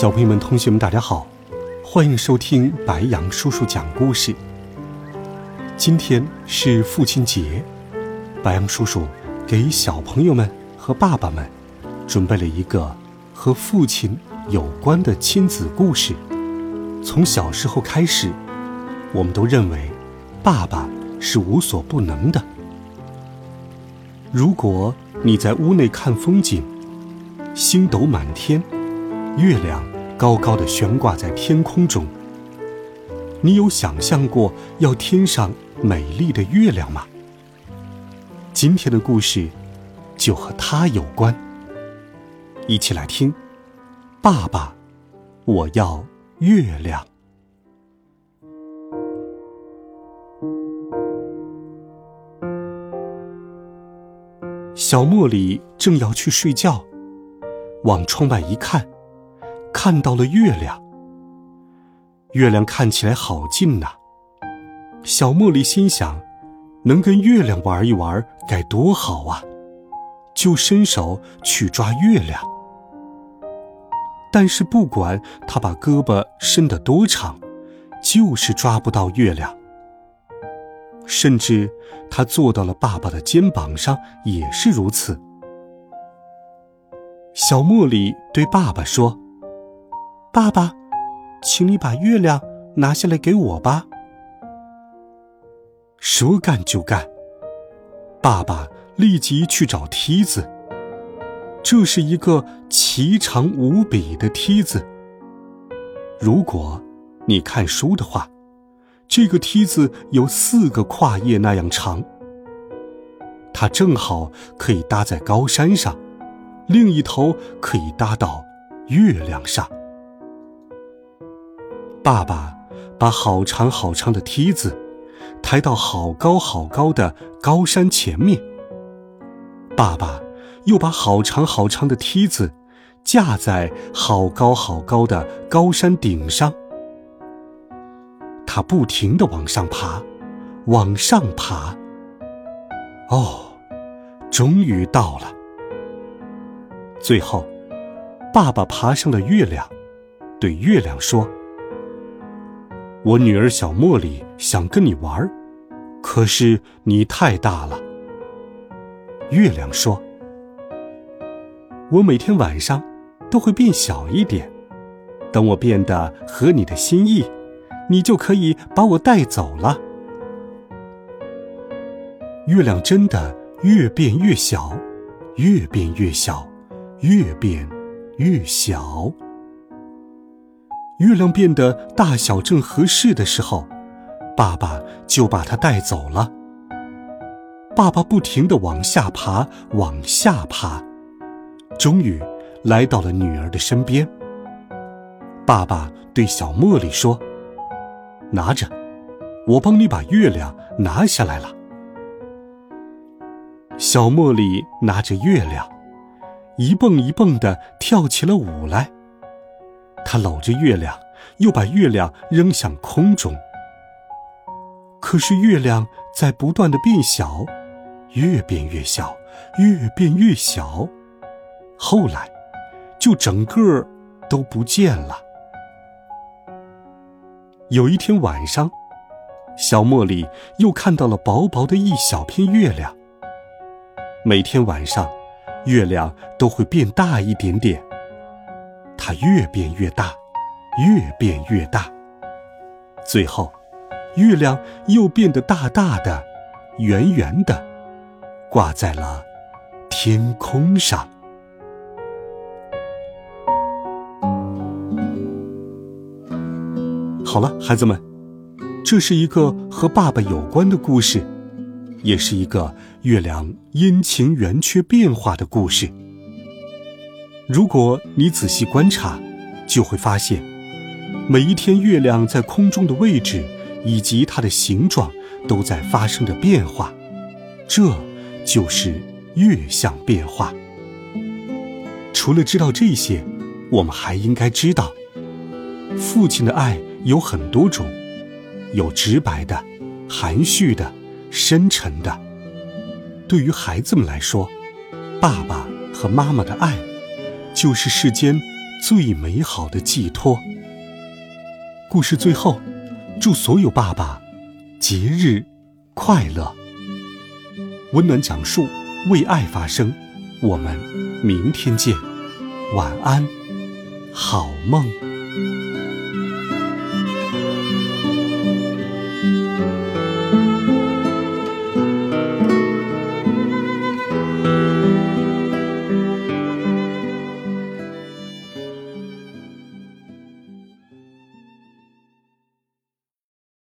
小朋友们、同学们，大家好，欢迎收听白羊叔叔讲故事。今天是父亲节，白羊叔叔给小朋友们和爸爸们准备了一个和父亲有关的亲子故事。从小时候开始，我们都认为爸爸是无所不能的。如果你在屋内看风景，星斗满天，月亮。高高的悬挂在天空中。你有想象过要天上美丽的月亮吗？今天的故事就和它有关。一起来听，爸爸，我要月亮。小茉莉正要去睡觉，往窗外一看。看到了月亮，月亮看起来好近呐。小茉莉心想，能跟月亮玩一玩该多好啊！就伸手去抓月亮。但是不管他把胳膊伸得多长，就是抓不到月亮。甚至他坐到了爸爸的肩膀上，也是如此。小茉莉对爸爸说。爸爸，请你把月亮拿下来给我吧。说干就干，爸爸立即去找梯子。这是一个奇长无比的梯子。如果你看书的话，这个梯子有四个跨页那样长。它正好可以搭在高山上，另一头可以搭到月亮上。爸爸把好长好长的梯子抬到好高好高的高山前面。爸爸又把好长好长的梯子架在好高好高的高山顶上。他不停的往上爬，往上爬。哦，终于到了。最后，爸爸爬上了月亮，对月亮说。我女儿小茉莉想跟你玩，可是你太大了。月亮说：“我每天晚上都会变小一点，等我变得合你的心意，你就可以把我带走了。”月亮真的越变越小，越变越小，越变越小。月亮变得大小正合适的时候，爸爸就把它带走了。爸爸不停地往下爬，往下爬，终于来到了女儿的身边。爸爸对小茉莉说：“拿着，我帮你把月亮拿下来了。”小茉莉拿着月亮，一蹦一蹦地跳起了舞来。他搂着月亮，又把月亮扔向空中。可是月亮在不断的变小，越变越小，越变越小，后来就整个都不见了。有一天晚上，小茉莉又看到了薄薄的一小片月亮。每天晚上，月亮都会变大一点点。它越变越大，越变越大，最后，月亮又变得大大的、圆圆的，挂在了天空上。好了，孩子们，这是一个和爸爸有关的故事，也是一个月亮阴晴圆缺变化的故事。如果你仔细观察，就会发现，每一天月亮在空中的位置以及它的形状都在发生着变化，这就是月相变化。除了知道这些，我们还应该知道，父亲的爱有很多种，有直白的、含蓄的、深沉的。对于孩子们来说，爸爸和妈妈的爱。就是世间最美好的寄托。故事最后，祝所有爸爸节日快乐。温暖讲述，为爱发声。我们明天见，晚安，好梦。